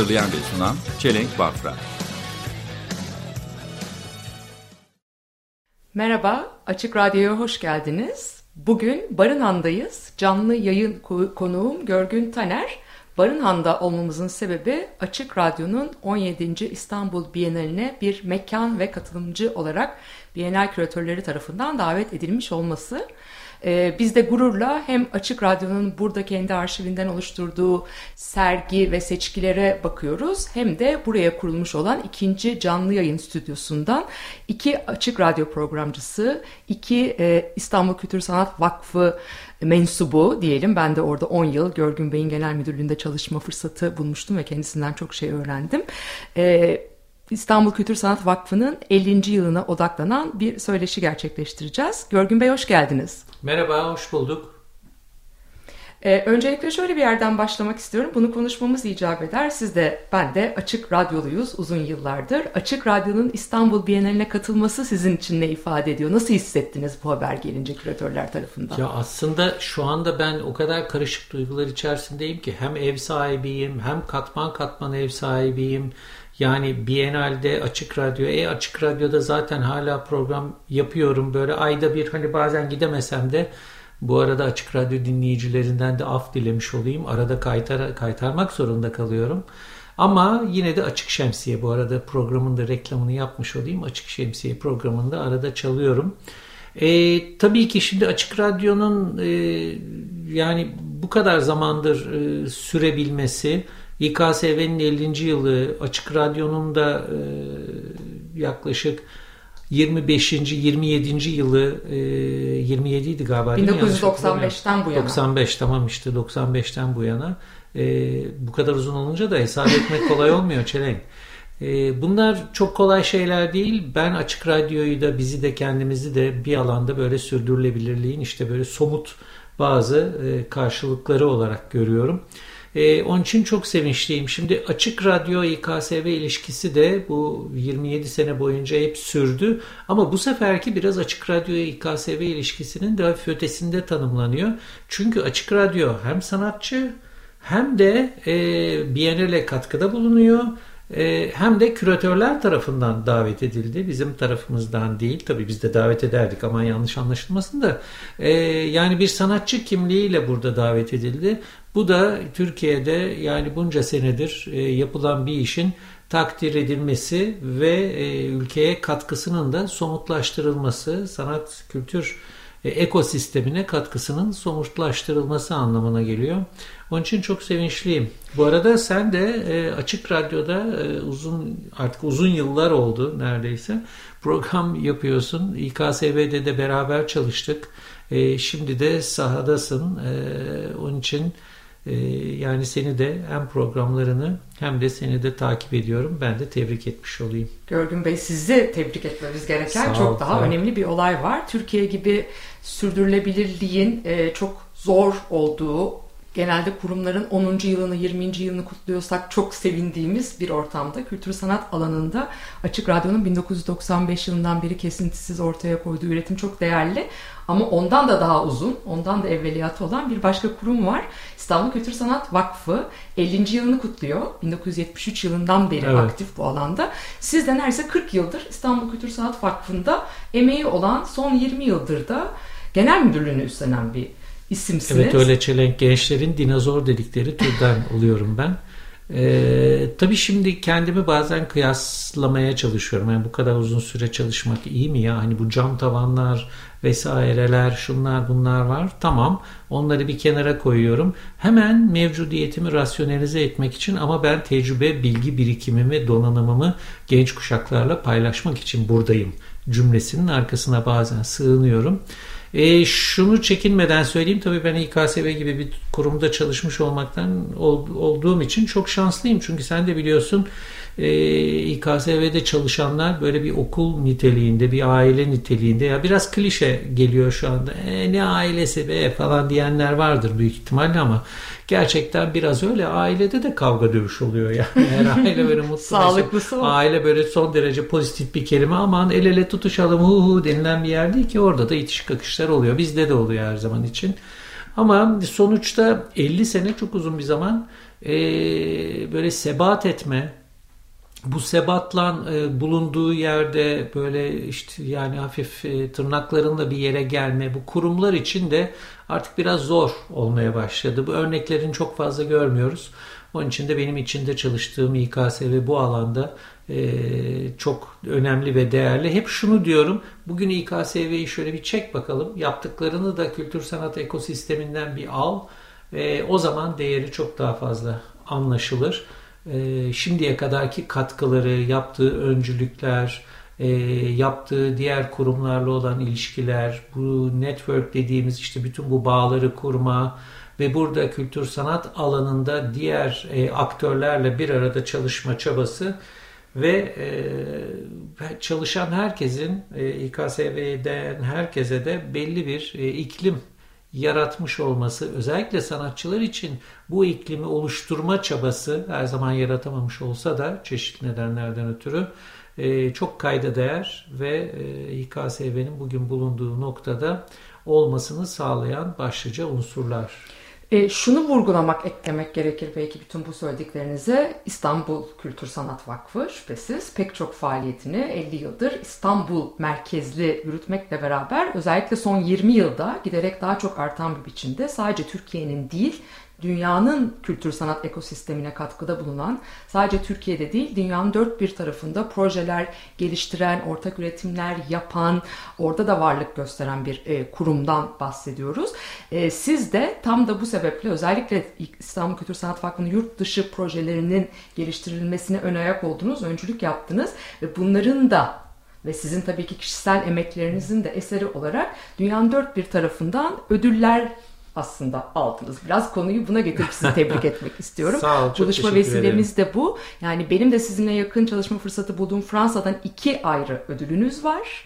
Hazırlayan ve sunan Çelenk Bafra. Merhaba, Açık Radyo'ya hoş geldiniz. Bugün Barınhan'dayız. Canlı yayın ko- konuğum Görgün Taner. Barınhan'da olmamızın sebebi Açık Radyo'nun 17. İstanbul Bienali'ne bir mekan ve katılımcı olarak Bienal küratörleri tarafından davet edilmiş olması. Ee, biz de gururla hem Açık Radyo'nun burada kendi arşivinden oluşturduğu sergi ve seçkilere bakıyoruz hem de buraya kurulmuş olan ikinci canlı yayın stüdyosundan iki Açık Radyo programcısı, iki e, İstanbul Kültür Sanat Vakfı mensubu diyelim. Ben de orada 10 yıl Görgün Bey'in genel müdürlüğünde çalışma fırsatı bulmuştum ve kendisinden çok şey öğrendim. Ee, İstanbul Kültür Sanat Vakfı'nın 50. yılına odaklanan bir söyleşi gerçekleştireceğiz. Görgün Bey hoş geldiniz. Merhaba, hoş bulduk. Ee, öncelikle şöyle bir yerden başlamak istiyorum. Bunu konuşmamız icap eder. Siz de ben de Açık Radyoluyuz uzun yıllardır. Açık Radyo'nun İstanbul Bienali'ne katılması sizin için ne ifade ediyor? Nasıl hissettiniz bu haber gelince küratörler tarafından? Ya aslında şu anda ben o kadar karışık duygular içerisindeyim ki hem ev sahibiyim hem katman katman ev sahibiyim. Yani Biennale'de Açık Radyo, e Açık Radyo'da zaten hala program yapıyorum. Böyle ayda bir hani bazen gidemesem de bu arada Açık Radyo dinleyicilerinden de af dilemiş olayım. Arada kaytar, kaytarmak zorunda kalıyorum. Ama yine de Açık Şemsiye bu arada programın da reklamını yapmış olayım. Açık Şemsiye programında arada çalıyorum. E, tabii ki şimdi Açık Radyo'nun e, yani bu kadar zamandır e, sürebilmesi, İKSV'nin 50. yılı, Açık Radyo'nun da e, yaklaşık 25. 27. yılı e, 27 idi galiba. değil mi? Yanlış 1995'ten bu yana. 95 tamam işte 95'ten bu yana. E, bu kadar uzun olunca da hesap etmek kolay olmuyor Çelenk. E, bunlar çok kolay şeyler değil. Ben Açık Radyo'yu da bizi de kendimizi de bir alanda böyle sürdürülebilirliğin işte böyle somut bazı e, karşılıkları olarak görüyorum. E, onun için çok sevinçliyim. Şimdi Açık Radyo İKSV ilişkisi de bu 27 sene boyunca hep sürdü. Ama bu seferki biraz Açık Radyo İKSV ilişkisinin hafif ötesinde tanımlanıyor. Çünkü Açık Radyo hem sanatçı hem de e, Biennale katkıda bulunuyor. E, hem de küratörler tarafından davet edildi. Bizim tarafımızdan değil. Tabii biz de davet ederdik ama yanlış anlaşılmasın da. E, yani bir sanatçı kimliğiyle burada davet edildi. Bu da Türkiye'de yani bunca senedir e, yapılan bir işin takdir edilmesi ve ülkeye katkısının da somutlaştırılması, sanat kültür ekosistemine katkısının somutlaştırılması anlamına geliyor. Onun için çok sevinçliyim. Bu arada sen de e, Açık Radyo'da e, uzun artık uzun yıllar oldu neredeyse program yapıyorsun. İKSV'de de beraber çalıştık. E, şimdi de sahadasın. E, onun için e, yani seni de hem programlarını hem de seni de takip ediyorum. Ben de tebrik etmiş olayım. Görgün Bey sizi tebrik etmemiz gereken ol, çok daha ol. önemli bir olay var. Türkiye gibi sürdürülebilirliğin e, çok zor olduğu, genelde kurumların 10. yılını, 20. yılını kutluyorsak çok sevindiğimiz bir ortamda kültür sanat alanında Açık Radyo'nun 1995 yılından beri kesintisiz ortaya koyduğu üretim çok değerli. Ama ondan da daha uzun, ondan da evveliyatı olan bir başka kurum var. İstanbul Kültür Sanat Vakfı 50. yılını kutluyor. 1973 yılından beri Evet. aktif bu alanda. Siz de neredeyse 40 yıldır İstanbul Kültür Sanat Vakfı'nda emeği olan son 20 yıldır da genel müdürlüğünü üstlenen bir isimsiniz. Evet öyle çelenk gençlerin dinozor dedikleri türden oluyorum ben. Ee, tabii şimdi kendimi bazen kıyaslamaya çalışıyorum. Yani bu kadar uzun süre çalışmak iyi mi ya? Hani bu cam tavanlar vesaireler şunlar bunlar var. Tamam onları bir kenara koyuyorum. Hemen mevcudiyetimi rasyonelize etmek için ama ben tecrübe, bilgi birikimimi, donanımımı genç kuşaklarla paylaşmak için buradayım cümlesinin arkasına bazen sığınıyorum. E, şunu çekinmeden söyleyeyim tabii ben İKSV gibi bir kurumda çalışmış olmaktan ol, olduğum için çok şanslıyım. Çünkü sen de biliyorsun e, İKSV'de çalışanlar böyle bir okul niteliğinde, bir aile niteliğinde ya biraz klişe geliyor şu anda. E, ne ailesi be falan diyenler vardır büyük ihtimalle ama gerçekten biraz öyle. Ailede de kavga dövüş oluyor yani. Eğer aile böyle mutlu. Sağlıklısı o. Aile böyle son derece pozitif bir kelime aman el ele tutuşalım hu hu denilen bir yer değil ki orada da itiş kakışlar oluyor. Bizde de oluyor her zaman için. Ama sonuçta 50 sene çok uzun bir zaman ee, böyle sebat etme, bu sebatla e, bulunduğu yerde böyle işte yani hafif e, tırnaklarınla bir yere gelme bu kurumlar için de artık biraz zor olmaya başladı. Bu örneklerini çok fazla görmüyoruz. Onun için de benim içinde çalıştığım İKSV bu alanda e, çok önemli ve değerli. Hep şunu diyorum. Bugün İKSV'yi şöyle bir çek bakalım. Yaptıklarını da kültür sanat ekosisteminden bir al. E, o zaman değeri çok daha fazla anlaşılır. E, şimdiye kadarki katkıları, yaptığı öncülükler, e, yaptığı diğer kurumlarla olan ilişkiler, bu network dediğimiz işte bütün bu bağları kurma ve burada kültür sanat alanında diğer e, aktörlerle bir arada çalışma çabası ve e, çalışan herkesin e, İKSV'den herkese de belli bir iklim yaratmış olması özellikle sanatçılar için bu iklimi oluşturma çabası her zaman yaratamamış olsa da çeşitli nedenlerden ötürü e, çok kayda değer ve e, İKSV'nin bugün bulunduğu noktada olmasını sağlayan başlıca unsurlar. E, şunu vurgulamak, eklemek gerekir belki bütün bu söylediklerinize. İstanbul Kültür Sanat Vakfı şüphesiz pek çok faaliyetini 50 yıldır İstanbul merkezli yürütmekle beraber özellikle son 20 yılda giderek daha çok artan bir biçimde sadece Türkiye'nin değil dünyanın kültür sanat ekosistemine katkıda bulunan, sadece Türkiye'de değil dünyanın dört bir tarafında projeler geliştiren, ortak üretimler yapan, orada da varlık gösteren bir e, kurumdan bahsediyoruz. E, siz de tam da bu sebeple özellikle İstanbul Kültür Sanat Vakfı'nın yurt dışı projelerinin geliştirilmesine ön ayak oldunuz, öncülük yaptınız ve bunların da ve sizin tabii ki kişisel emeklerinizin de eseri olarak dünyanın dört bir tarafından ödüller aslında aldınız. Biraz konuyu buna getirip sizi tebrik etmek istiyorum. Sağ ol, çok Buluşma vesilemiz de bu. Yani benim de sizinle yakın çalışma fırsatı bulduğum Fransa'dan iki ayrı ödülünüz var.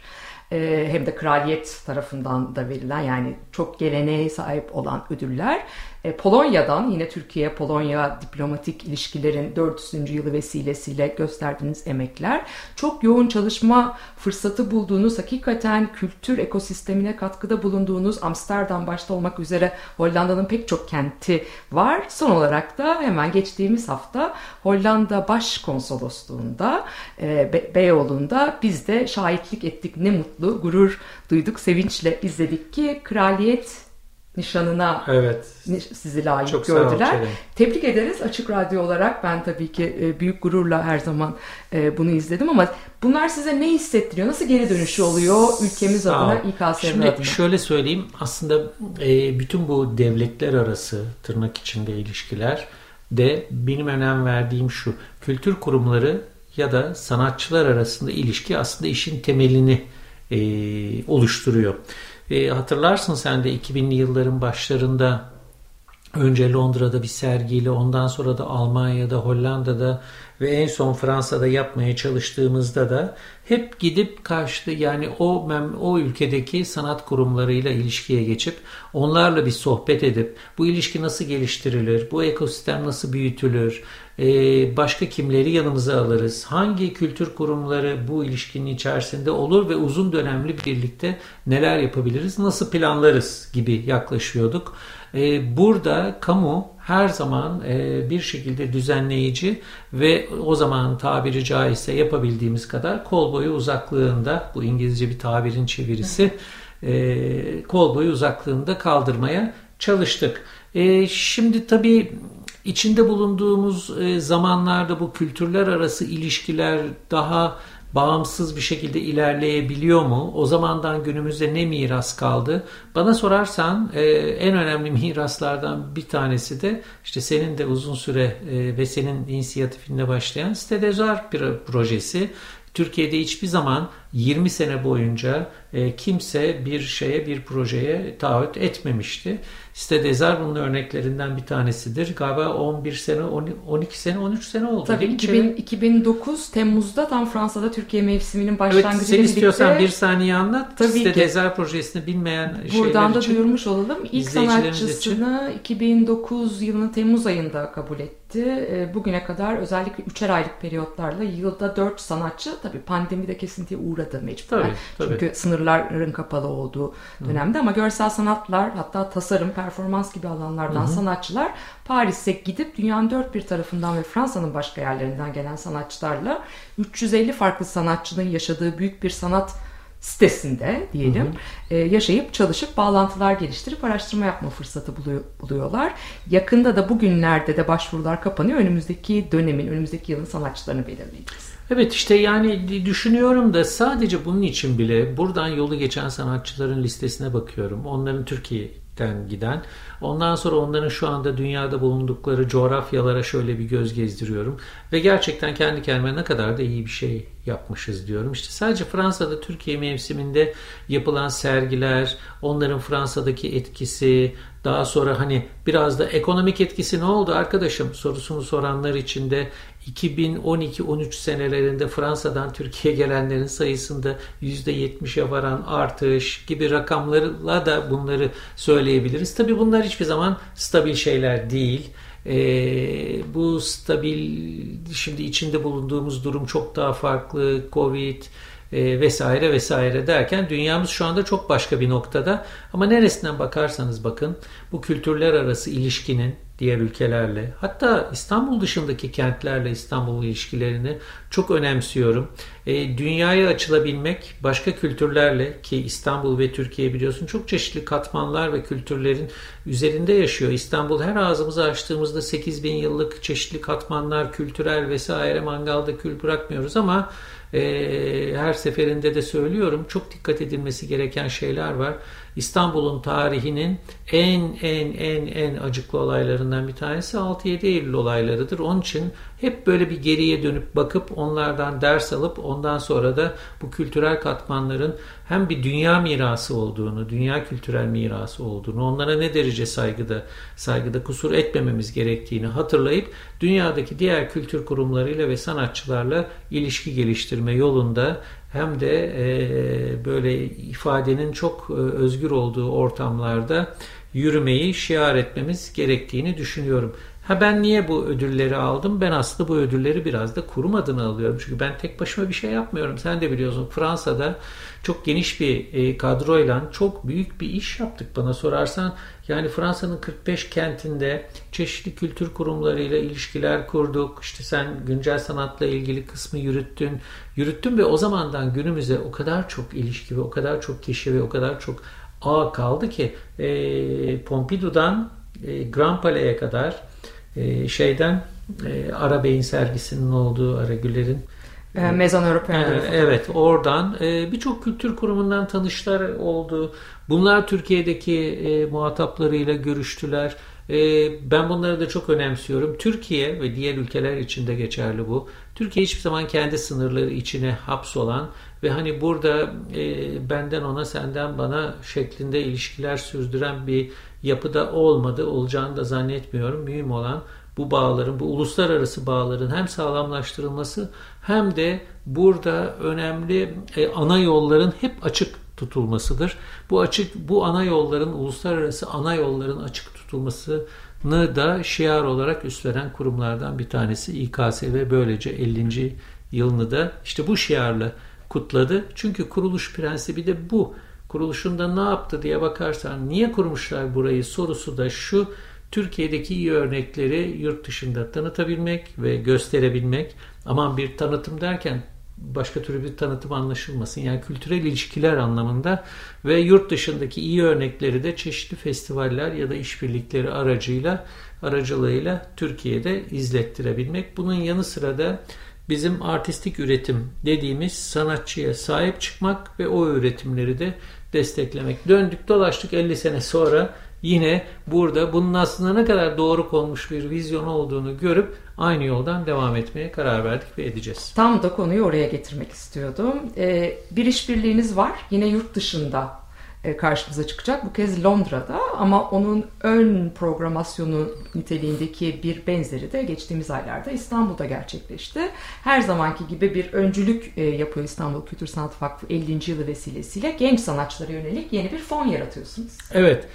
Ee, hem de kraliyet tarafından da verilen yani çok geleneğe sahip olan ödüller. Ee, Polonya'dan yine Türkiye-Polonya diplomatik ilişkilerin 400. yılı vesilesiyle gösterdiğiniz emekler. Çok yoğun çalışma fırsatı bulduğunuz, hakikaten kültür ekosistemine katkıda bulunduğunuz Amsterdam başta olmak üzere Hollanda'nın pek çok kenti var. Son olarak da hemen geçtiğimiz hafta Hollanda Başkonsolosluğu'nda e, Be- Beyoğlu'nda biz de şahitlik ettik. Ne mutlu, gurur duyduk, sevinçle izledik ki kraliyet nişanına Evet. sizi layık Çok sağ ol, gördüler. Çelen. Tebrik ederiz Açık Radyo olarak. Ben tabii ki e, büyük gururla her zaman e, bunu izledim ama bunlar size ne hissettiriyor? Nasıl geri dönüşü oluyor ülkemiz Sağ ol. adına, İKSV Şimdi adına? şöyle söyleyeyim aslında e, bütün bu devletler arası tırnak içinde ilişkiler de benim önem verdiğim şu kültür kurumları ya da sanatçılar arasında ilişki aslında işin temelini oluşturuyor. E, hatırlarsın sen de 2000'li yılların başlarında Önce Londra'da bir sergiyle ondan sonra da Almanya'da, Hollanda'da ve en son Fransa'da yapmaya çalıştığımızda da hep gidip karşıda yani o mem- o ülkedeki sanat kurumlarıyla ilişkiye geçip onlarla bir sohbet edip bu ilişki nasıl geliştirilir, bu ekosistem nasıl büyütülür, başka kimleri yanımıza alırız, hangi kültür kurumları bu ilişkinin içerisinde olur ve uzun dönemli birlikte neler yapabiliriz, nasıl planlarız gibi yaklaşıyorduk. Ee, burada kamu her zaman e, bir şekilde düzenleyici ve o zaman tabiri caizse yapabildiğimiz kadar kol boyu uzaklığında bu İngilizce bir tabirin çevirisi e, kol boyu uzaklığında kaldırmaya çalıştık. E, şimdi tabii içinde bulunduğumuz e, zamanlarda bu kültürler arası ilişkiler daha bağımsız bir şekilde ilerleyebiliyor mu? O zamandan günümüzde ne miras kaldı? Bana sorarsan e, en önemli miraslardan bir tanesi de işte senin de uzun süre e, ve senin inisiyatifinde başlayan Stedezar projesi. Türkiye'de hiçbir zaman 20 sene boyunca e, kimse bir şeye bir projeye taahhüt etmemişti. Site Dezar bunun örneklerinden bir tanesidir. Galiba 11 sene, 12 sene, 13 sene oldu. Tabii değil mi 2000, Çelen? 2009 Temmuz'da tam Fransa'da Türkiye mevsiminin Evet, başlangıcı sen ile istiyorsan bir saniye anlat. Tabii Site ki. Projesini bilmeyen buradan şeyler da için. duyurmuş olalım. İlk sanatçısını 2009 yılının Temmuz ayında kabul etti. E, Bugüne kadar özellikle üçer aylık periyotlarla yılda 4 sanatçı tabii pandemide kesintiye uğradı mecburen. Tabii, tabii. Çünkü sınırların kapalı olduğu dönemde ama görsel sanatlar hatta tasarım, performans gibi alanlardan sanatçılar Paris'e gidip dünyanın dört bir tarafından ve Fransa'nın başka yerlerinden gelen sanatçılarla 350 farklı sanatçının yaşadığı büyük bir sanat sitesinde diyelim e, yaşayıp çalışıp bağlantılar geliştirip araştırma yapma fırsatı buluyor- buluyorlar. Yakında da bugünlerde de başvurular kapanıyor. Önümüzdeki dönemin, önümüzdeki yılın sanatçılarını belirleyeceğiz. Evet işte yani düşünüyorum da sadece bunun için bile buradan yolu geçen sanatçıların listesine bakıyorum. Onların Türkiye'den giden. Ondan sonra onların şu anda dünyada bulundukları coğrafyalara şöyle bir göz gezdiriyorum. Ve gerçekten kendi kendime ne kadar da iyi bir şey yapmışız diyorum. İşte sadece Fransa'da Türkiye mevsiminde yapılan sergiler, onların Fransa'daki etkisi, daha sonra hani biraz da ekonomik etkisi ne oldu arkadaşım sorusunu soranlar için de 2012-13 senelerinde Fransa'dan Türkiye'ye gelenlerin sayısında %70'e varan artış gibi rakamlarla da bunları söyleyebiliriz. Tabii bunlar hiçbir zaman stabil şeyler değil. Ee, bu stabil şimdi içinde bulunduğumuz durum çok daha farklı. Covid e, vesaire vesaire derken dünyamız şu anda çok başka bir noktada. Ama neresinden bakarsanız bakın bu kültürler arası ilişkinin diğer ülkelerle hatta İstanbul dışındaki kentlerle İstanbul ilişkilerini çok önemsiyorum. E, dünyaya açılabilmek başka kültürlerle ki İstanbul ve Türkiye biliyorsun çok çeşitli katmanlar ve kültürlerin üzerinde yaşıyor. İstanbul her ağzımızı açtığımızda 8000 yıllık çeşitli katmanlar, kültürel vesaire mangalda kül bırakmıyoruz ama e, her seferinde de söylüyorum çok dikkat edilmesi gereken şeyler var. İstanbul'un tarihinin en en en en acıklı olaylarından bir tanesi 6-7 Eylül olaylarıdır. Onun için hep böyle bir geriye dönüp bakıp onlardan ders alıp ondan sonra da bu kültürel katmanların hem bir dünya mirası olduğunu, dünya kültürel mirası olduğunu, onlara ne derece saygıda saygıda kusur etmememiz gerektiğini hatırlayıp dünyadaki diğer kültür kurumlarıyla ve sanatçılarla ilişki geliştirme yolunda hem de e, böyle ifadenin çok e, özgür olduğu ortamlarda yürümeyi şiar etmemiz gerektiğini düşünüyorum. Ha ben niye bu ödülleri aldım? Ben aslında bu ödülleri biraz da kurum adına alıyorum. Çünkü ben tek başıma bir şey yapmıyorum. Sen de biliyorsun Fransa'da çok geniş bir e, kadroyla çok büyük bir iş yaptık bana sorarsan. Yani Fransa'nın 45 kentinde çeşitli kültür kurumlarıyla ilişkiler kurduk. İşte sen güncel sanatla ilgili kısmı yürüttün. Yürüttün ve o zamandan günümüze o kadar çok ilişki ve o kadar çok kişi ve o kadar çok ağ kaldı ki e, Pompidou'dan e, Grand Palais'e kadar şeyden e, Arabey'in sergisinin olduğu Aragüler'in E, Maison Européenne. ee, Evet oradan e, birçok kültür kurumundan tanışlar oldu. Bunlar Türkiye'deki e, muhataplarıyla görüştüler. E, ben bunları da çok önemsiyorum. Türkiye ve diğer ülkeler için de geçerli bu. Türkiye hiçbir zaman kendi sınırları içine hapsolan ve hani burada benden ona senden bana şeklinde ilişkiler sürdüren bir yapıda olmadı. Olacağını da zannetmiyorum. Mühim olan bu bağların, bu uluslararası bağların hem sağlamlaştırılması hem de burada önemli e, ana yolların hep açık tutulmasıdır. Bu açık bu ana yolların uluslararası ana yolların açık tutulmasını da şiar olarak üstlenen kurumlardan bir tanesi İKSV böylece 50. yılını da işte bu şiarla kutladı. Çünkü kuruluş prensibi de bu. Kuruluşunda ne yaptı diye bakarsan niye kurmuşlar burayı sorusu da şu. Türkiye'deki iyi örnekleri yurt dışında tanıtabilmek ve gösterebilmek. Aman bir tanıtım derken başka türlü bir tanıtım anlaşılmasın. Yani kültürel ilişkiler anlamında ve yurt dışındaki iyi örnekleri de çeşitli festivaller ya da işbirlikleri aracıyla aracılığıyla Türkiye'de izlettirebilmek. Bunun yanı sıra da bizim artistik üretim dediğimiz sanatçıya sahip çıkmak ve o üretimleri de desteklemek. Döndük dolaştık 50 sene sonra yine burada bunun aslında ne kadar doğru konmuş bir vizyon olduğunu görüp aynı yoldan devam etmeye karar verdik ve edeceğiz. Tam da konuyu oraya getirmek istiyordum. Ee, bir işbirliğiniz var. Yine yurt dışında e, karşımıza çıkacak. Bu kez Londra'da ama onun ön programasyonu niteliğindeki bir benzeri de geçtiğimiz aylarda İstanbul'da gerçekleşti. Her zamanki gibi bir öncülük e, yapıyor İstanbul Kültür Sanat Vakfı 50. yılı vesilesiyle genç sanatçılara yönelik yeni bir fon yaratıyorsunuz. Evet.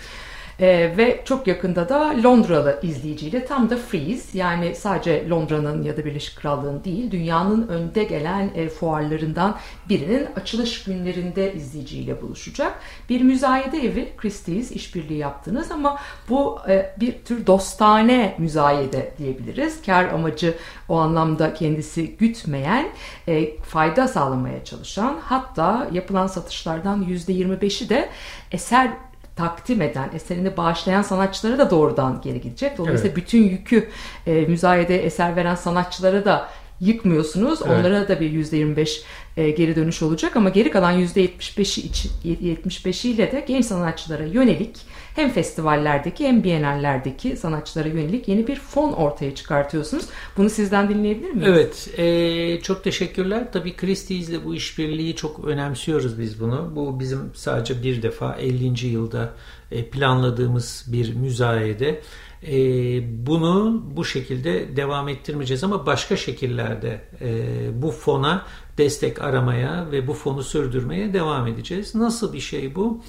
Ee, ve çok yakında da Londralı izleyiciyle tam da Freeze yani sadece Londra'nın ya da Birleşik Krallığın değil dünyanın önde gelen e, fuarlarından birinin açılış günlerinde izleyiciyle buluşacak. Bir müzayede evi Christie's işbirliği yaptınız ama bu e, bir tür dostane müzayede diyebiliriz. Kar amacı o anlamda kendisi gütmeyen, e, fayda sağlamaya çalışan hatta yapılan satışlardan %25'i de eser takdim eden, eserini bağışlayan sanatçılara da doğrudan geri gidecek. Dolayısıyla Evet. bütün yükü e, müzayede eser veren sanatçılara da yıkmıyorsunuz. Evet. Onlara da bir %25 e, geri dönüş olacak ama geri kalan %75'i için 75'iyle de genç sanatçılara yönelik hem festivallerdeki hem bienallerdeki sanatçılara yönelik yeni bir fon ortaya çıkartıyorsunuz. Bunu sizden dinleyebilir miyiz? Evet, eee, çok teşekkürler. Tabii Christie's ile bu işbirliği çok önemsiyoruz biz bunu. Bu bizim sadece bir defa 50. yılda e, planladığımız bir müzayede. Eee, bunu bu şekilde devam ettirmeyeceğiz ama başka şekillerde e, bu fona destek aramaya ve bu fonu sürdürmeye devam edeceğiz. Nasıl bir şey bu?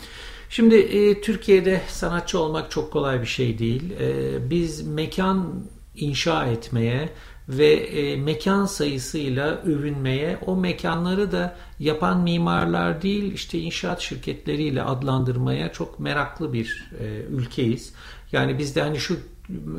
Şimdi e, Türkiye'de sanatçı olmak çok kolay bir şey değil. E, biz mekan inşa etmeye ve e, mekan sayısıyla övünmeye, o mekanları da yapan mimarlar değil, işte inşaat şirketleriyle adlandırmaya çok meraklı bir e, ülkeyiz. Yani bizde hani şu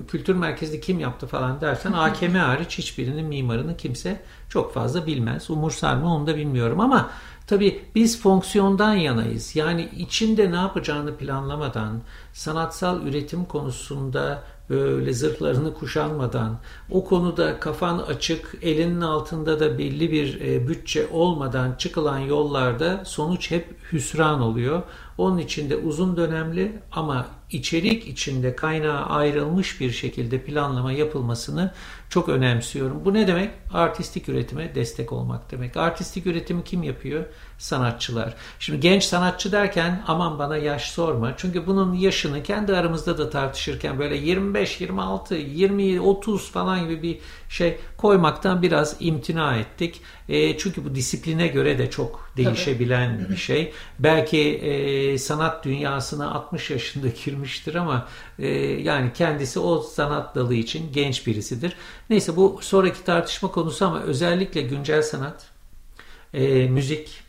kültür merkezini kim yaptı falan dersen AKM hariç hiçbirinin mimarını kimse çok fazla bilmez. Umursar mı onu da bilmiyorum ama tabii biz fonksiyondan yanayız. Yani içinde ne yapacağını planlamadan, sanatsal üretim konusunda böyle zırhlarını kuşanmadan, o konuda kafan açık, elinin altında da belli bir e, bütçe olmadan çıkılan yollarda sonuç hep hüsran oluyor. Onun için de uzun dönemli ama içerik içinde kaynağı ayrılmış bir şekilde planlama yapılmasını çok önemsiyorum. Bu ne demek? Artistik üretime destek olmak demek. Artistik üretimi kim yapıyor? Sanatçılar. Şimdi genç sanatçı derken aman bana yaş sorma. Çünkü bunun yaşını kendi aramızda da tartışırken böyle 25, 26, 20, 30 falan gibi bir şey koymaktan biraz imtina ettik. E, çünkü bu disipline göre de çok değişebilen bir şey. Belki e, sanat dünyasına 60 yaşında girmiştir ama e, yani kendisi o sanat dalı için genç birisidir. Neyse bu sonraki tartışma konusu ama özellikle güncel sanat, e, müzik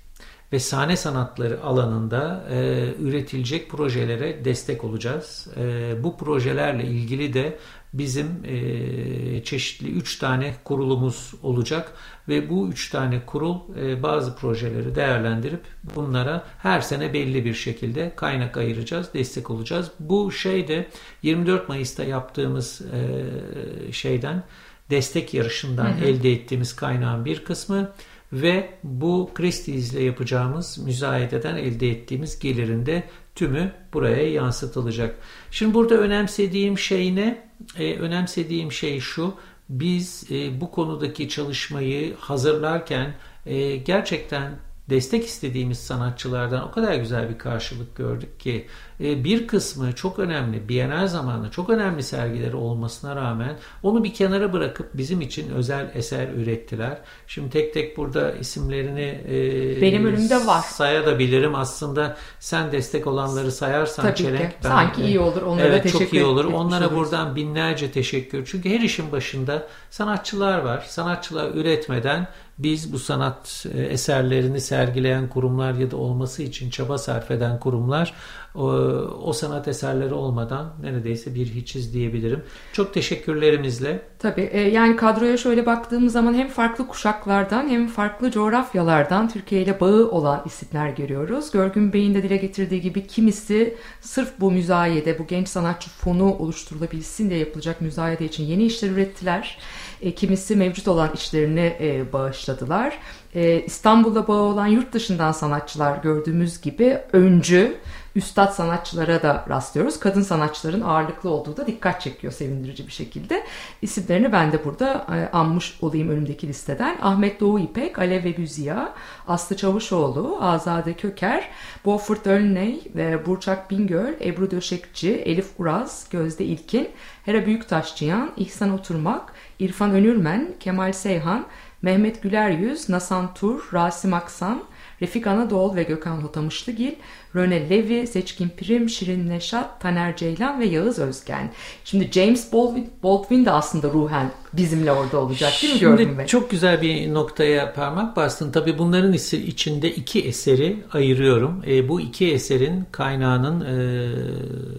ve sahne sanatları alanında e, üretilecek projelere destek olacağız. E, bu projelerle ilgili de bizim e, çeşitli üç tane kurulumuz olacak ve bu üç tane kurul e, bazı projeleri değerlendirip bunlara her sene belli bir şekilde kaynak ayıracağız, destek olacağız. Bu şey de 24 Mayıs'ta yaptığımız e, şeyden destek yarışından elde ettiğimiz kaynağın bir kısmı ve bu Christie's ile yapacağımız müzayededen elde ettiğimiz gelirin de tümü buraya yansıtılacak. Şimdi burada önemsediğim şey ne? Ee, önemsediğim şey şu. Biz e, bu konudaki çalışmayı hazırlarken e, gerçekten destek istediğimiz sanatçılardan o kadar güzel bir karşılık gördük ki e, bir kısmı çok önemli, Bienal zamanı çok önemli sergileri olmasına rağmen onu bir kenara bırakıp bizim için özel eser ürettiler. Şimdi tek tek burada isimlerini e, Benim önümde var. sayabilirim. Aslında sen destek olanları sayarsan Tabii ki. Çelenk. ben- Sanki iyi olur. Onlara evet, teşekkür çok iyi olur. Onlara oluruz. buradan binlerce teşekkür. Çünkü her işin başında sanatçılar var. Sanatçılar üretmeden biz bu sanat e, eserlerini sergileyen kurumlar ya da olması için çaba sarf eden kurumlar o, sanat eserleri olmadan neredeyse bir hiçiz diyebilirim. Çok teşekkürlerimizle Tabii e, yani kadroya şöyle baktığımız zaman hem farklı kuşaklardan hem farklı coğrafyalardan Türkiye ile bağı olan isimler görüyoruz. Görgün Bey'in de dile getirdiği gibi kimisi sırf bu müzayede, bu genç sanatçı fonu oluşturulabilsin diye yapılacak müzayede için yeni işler ürettiler. E, kimisi mevcut olan işlerini e, bağışladı. başladılar. Ee, İstanbul'da bağı olan yurt dışından sanatçılar gördüğümüz gibi öncü, üstad sanatçılara da rastlıyoruz. Kadın sanatçıların ağırlıklı olduğu da dikkat çekiyor sevindirici bir şekilde. İsimlerini ben de burada e, anmış olayım önümdeki listeden. Ahmet Doğu İpek, Alev ve Güziya, Aslı Çavuşoğlu, Azade Köker, Beaufort Ölney, Burçak Bingöl, Ebru Döşekçi, Elif Uraz, Gözde İlkin, Hera Büyüktaşçıyan, İhsan Oturmak, İrfan Önürmen, Kemal Seyhan, Mehmet Güleryüz, Nasan Tur, Rasim Aksan, Refik Anadol ve Gökhan Hotamışlıgil, Röne Levi, Seçkin Prim, Şirin Neşat, Taner Ceylan ve Yağız Özgen. Şimdi James Baldwin, Baldwin de aslında ruhen bizimle orada olacak değil mi? Şimdi çok güzel bir noktaya parmak bastın. Tabii bunların içinde iki eseri ayırıyorum. E, bu iki eserin kaynağının e,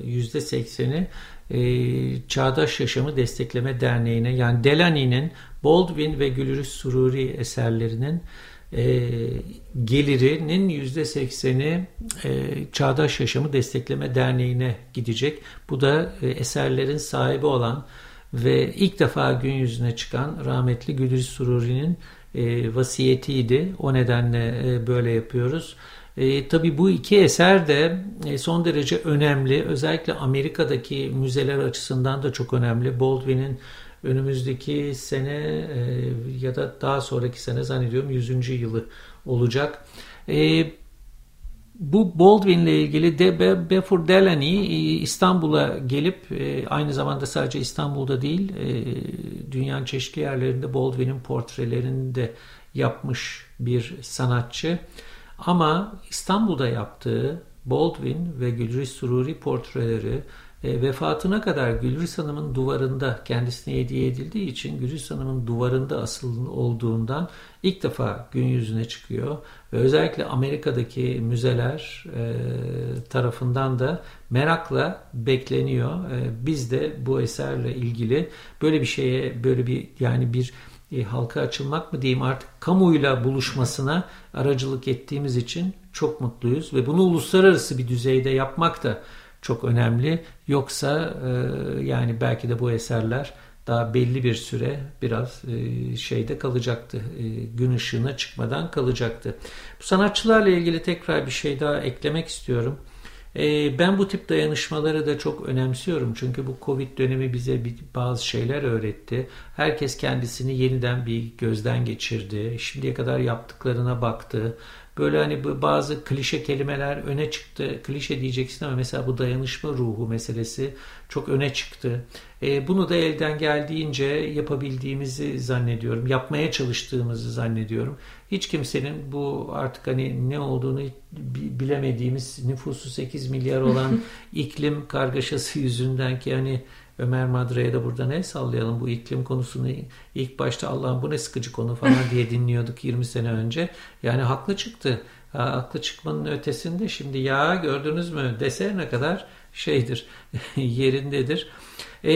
yüzde sekseni e, Çağdaş Yaşamı Destekleme Derneği'ne yani Delany'nin Baldwin ve Gülürüz Sururi eserlerinin e, gelirinin yüzde sekseni e, Çağdaş Yaşamı Destekleme Derneği'ne gidecek. Bu da e, eserlerin sahibi olan ve ilk defa gün yüzüne çıkan rahmetli Gülriz Sururi'nin e, vasiyetiydi. O nedenle e, böyle yapıyoruz. E, tabii bu iki eser de e, son derece önemli. Özellikle Amerika'daki müzeler açısından da çok önemli. Baldwin'in önümüzdeki sene e, ya da daha sonraki sene zannediyorum 100. yılı olacak. E, bu Baldwin ile ilgili de Be- Beaufort Delany e, İstanbul'a gelip e, aynı zamanda sadece İstanbul'da değil e, dünyanın çeşitli yerlerinde Baldwin'in portrelerini de yapmış bir sanatçı. Ama İstanbul'da yaptığı Baldwin ve Gülriz Sururi portreleri e, vefatına kadar Gülriz Hanım'ın duvarında kendisine hediye edildiği için Gülriz Hanım'ın duvarında asıl olduğundan ilk defa gün yüzüne çıkıyor. Ve özellikle Amerika'daki müzeler e, tarafından da merakla bekleniyor. E, biz de bu eserle ilgili böyle bir şeye böyle bir yani bir e, halka açılmak mı diyeyim artık kamuyla buluşmasına aracılık ettiğimiz için çok mutluyuz ve bunu uluslararası bir düzeyde yapmak da çok önemli. Yoksa e, yani belki de bu eserler daha belli bir süre biraz e, şeyde kalacaktı. E, gün ışığına çıkmadan kalacaktı. Bu sanatçılarla ilgili tekrar bir şey daha eklemek istiyorum. Ben bu tip dayanışmaları da çok önemsiyorum. Çünkü bu Covid dönemi bize bazı şeyler öğretti. Herkes kendisini yeniden bir gözden geçirdi. Şimdiye kadar yaptıklarına baktı. Böyle hani bazı klişe kelimeler öne çıktı. Klişe diyeceksin ama mesela bu dayanışma ruhu meselesi çok öne çıktı. E, bunu da elden geldiğince yapabildiğimizi zannediyorum. Yapmaya çalıştığımızı zannediyorum. Hiç kimsenin bu artık hani ne olduğunu bi- bilemediğimiz nüfusu 8 milyar olan iklim kargaşası yüzünden ki hani Ömer Madra'ya da buradan el sallayalım. Bu iklim konusunu ilk başta Allah'ım bu ne sıkıcı konu falan diye dinliyorduk 20 sene önce. Yani haklı çıktı. Ha, haklı çıkmanın ötesinde şimdi ya gördünüz mü dese ne kadar şeydir yerindedir. Ee,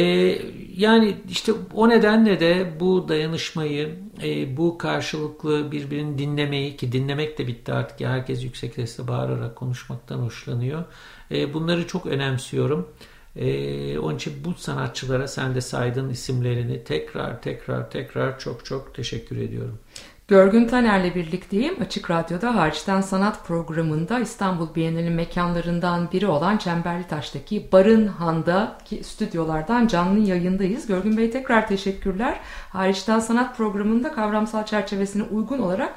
yani işte o nedenle de bu dayanışmayı, e, bu karşılıklı birbirini dinlemeyi ki dinlemek de bitti artık. Herkes yüksek sesle bağırarak konuşmaktan hoşlanıyor. E, bunları çok önemsiyorum. Ee, onun için bu sanatçılara sen de saydığın isimlerini tekrar tekrar tekrar çok çok teşekkür ediyorum. Görgün Taner'le birlikteyim. Açık Radyo'da Hariçten Sanat programında İstanbul Bienali mekanlarından biri olan Çemberlitaş'taki Barın Han'daki stüdyolardan canlı yayındayız. Görgün Bey tekrar teşekkürler. Hariçten Sanat programında kavramsal çerçevesine uygun olarak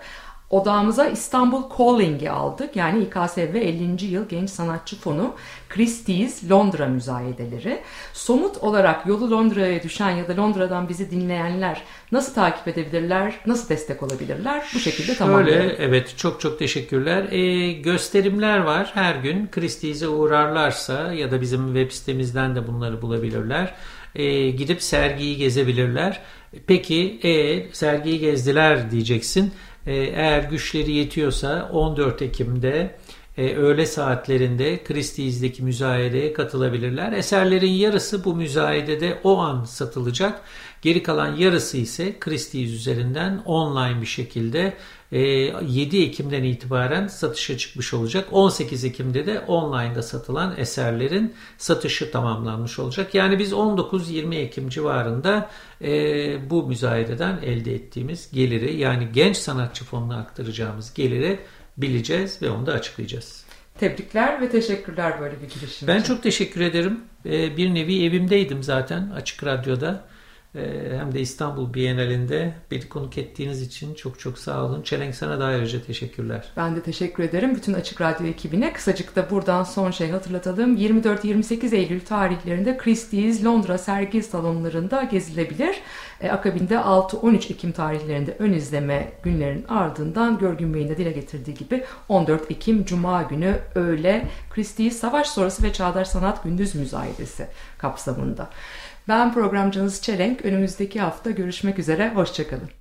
odağımıza İstanbul Calling'i aldık. Yani İKSV 50. Yıl Genç Sanatçı Fonu Christie's Londra müzayedeleri. Somut olarak yolu Londra'ya düşen ya da Londra'dan bizi dinleyenler nasıl takip edebilirler, nasıl destek olabilirler? Bu şekilde tamamlayalım. Şöyle evet çok çok teşekkürler. Ee, gösterimler var her gün. Christie's'e uğrarlarsa ya da bizim web sitemizden de bunları bulabilirler. Ee, gidip sergiyi gezebilirler. Peki e, sergiyi gezdiler diyeceksin. Ee, eğer güçleri yetiyorsa 14 Ekim'de e, öğle saatlerinde Christie's'deki müzayedeye katılabilirler. Eserlerin yarısı bu müzayedede o an satılacak. Geri kalan yarısı ise Christie's üzerinden online bir şekilde 7 e, Ekim'den itibaren satışa çıkmış olacak. 18 Ekim'de de online'da satılan eserlerin satışı tamamlanmış olacak. Yani biz 19-20 Ekim civarında e, bu müzayededen elde ettiğimiz geliri yani genç sanatçı fonuna aktaracağımız geliri bileceğiz ve onu da açıklayacağız. Tebrikler ve teşekkürler böyle bir girişim Ben için. çok teşekkür ederim. E, bir nevi evimdeydim zaten Açık Radyo'da. Ee, hem de İstanbul Bienalinde beni konuk ettiğiniz için çok çok sağ olun. Çelenk sana da ayrıca teşekkürler. Ben de teşekkür ederim bütün Açık Radyo ekibine. Kısacık da buradan son şey hatırlatalım. 24-28 Eylül tarihlerinde Christie's Londra sergi salonlarında gezilebilir. E, akabinde 6-13 Ekim tarihlerinde ön izleme günlerin ardından Görgün Bey'in de dile getirdiği gibi 14 Ekim Cuma günü öğle Christie's Savaş Sonrası ve Çağdaş Sanat Gündüz Müzayedesi kapsamında. Ben programcınız Çelenk. Önümüzdeki hafta görüşmek üzere. Hoşçakalın.